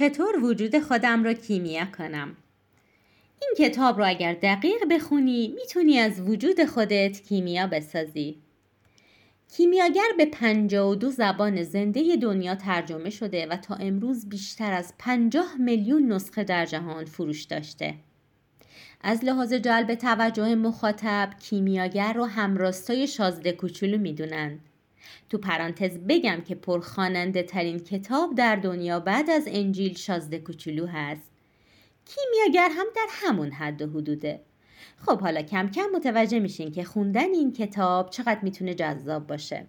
چطور وجود خودم را کیمیا کنم این کتاب رو اگر دقیق بخونی می‌تونی از وجود خودت کیمیا بسازی کیمیاگر به 52 زبان زنده دنیا ترجمه شده و تا امروز بیشتر از 50 میلیون نسخه در جهان فروش داشته. از لحاظ جلب توجه مخاطب کیمیاگر رو همراستای شازده کوچولو می‌دونن. تو پرانتز بگم که پرخواننده ترین کتاب در دنیا بعد از انجیل شازده کوچولو هست. کیمیاگر هم در همون حد و حدوده. خب حالا کم کم متوجه میشین که خوندن این کتاب چقدر می‌تونه جذاب باشه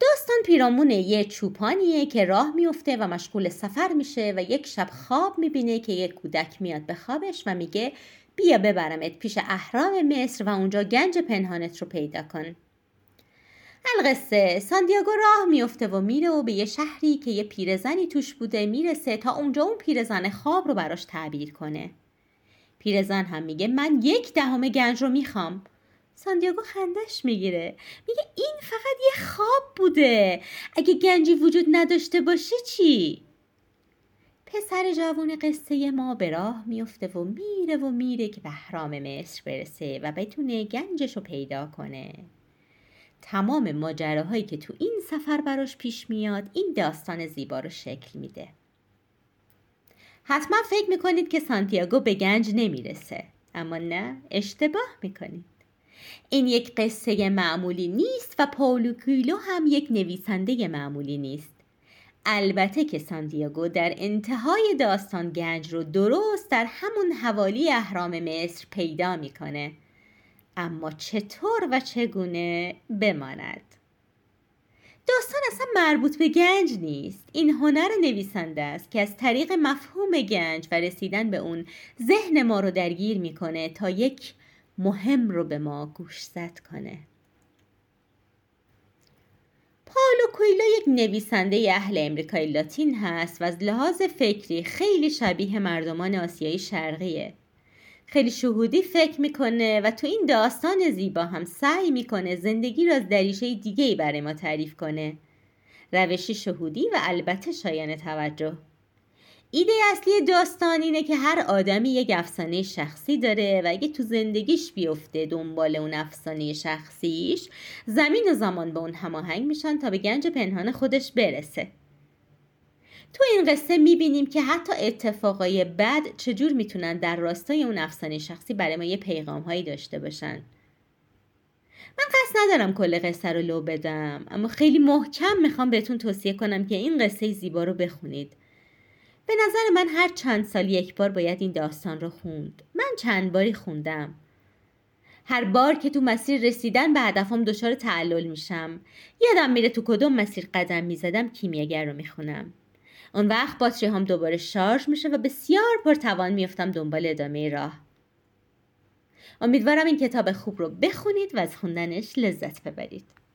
داستان پیرامون یه چوپانیه که راه میفته و مشغول سفر میشه و یک شب خواب می‌بینه که یک کودک میاد به خوابش و میگه بیا ببرمت پیش اهرام مصر و اونجا گنج پنهانت رو پیدا کن القصه ساندیاگو راه میفته و میره و به یه شهری که یه پیرزنی توش بوده می‌رسه تا اونجا اون پیرزن خواب رو براش تعبیر کنه. پیرزن هم میگه من یک دهم گنج رو می‌خوام. ساندیاگو خندش می‌گیره. میگه این فقط یه خواب بوده. اگه گنجی وجود نداشته باشه چی؟ پسر جوان قصه ما به راه میفته و میره و میره که بهرام مصر برسه و بتونه گنجش رو پیدا کنه. تمام ماجراهایی که تو این سفر براش پیش میاد این داستان زیبا رو شکل میده. حتما فکر می‌کنید که سانتیاگو به گنج نمی‌رسه اما نه اشتباه می‌کنید. این یک قصه معمولی نیست و پاولو کویلو هم یک نویسنده معمولی نیست. البته که سانتیاگو در انتهای داستان گنج رو درست در همون حوالی اهرام مصر پیدا می‌کنه. اما چطور و چگونه بماند؟ داستان اصلا مربوط به گنج نیست. این هنر نویسنده است که از طریق مفهوم گنج و رسیدن به اون ذهن ما رو درگیر می‌کنه تا یک مهم رو به ما گوشزد کنه. پالو کویلو یک نویسنده اهل امریکای لاتین هست و از لحاظ فکری خیلی شبیه مردمان آسیایی شرقیه. خیلی شهودی فکر می‌کنه و تو این داستان زیبا هم سعی می‌کنه زندگی را از دریشه دیگه ای برای ما تعریف کنه. روشی شهودی و البته شایان توجه. ایده اصلی داستان اینه که هر آدمی یک افسانه شخصی داره و اگه تو زندگیش بیفته دنبال اون افسانه شخصیش زمین و زمان به اون هماهنگ میشن تا به گنج پنهان خودش برسه. تو این قصه می‌بینیم که حتی اتفاقای بد چجور می‌تونن در راستای اون افسانه شخصی برای ما یه پیغام هایی داشته باشن. من قصد ندارم کل قصه رو لو بدم اما خیلی محکم می‌خوام بهتون توصیه کنم که این قصه زیبا رو بخونید. به نظر من هر چند سال یک بار باید این داستان رو خوند. من چند باری خوندم. هر بار که تو مسیر رسیدن به هدفم دچار تعلل میشم. یادم میره تو کدوم مسیر قدم می‌زدم کیمیاگر رو می‌خونم. اون وقت باتری هم دوباره شارژ میشه و بسیار پرتوان میفتم دنبال ادامه راه. امیدوارم این کتاب خوب رو بخونید و از خوندنش لذت ببرید.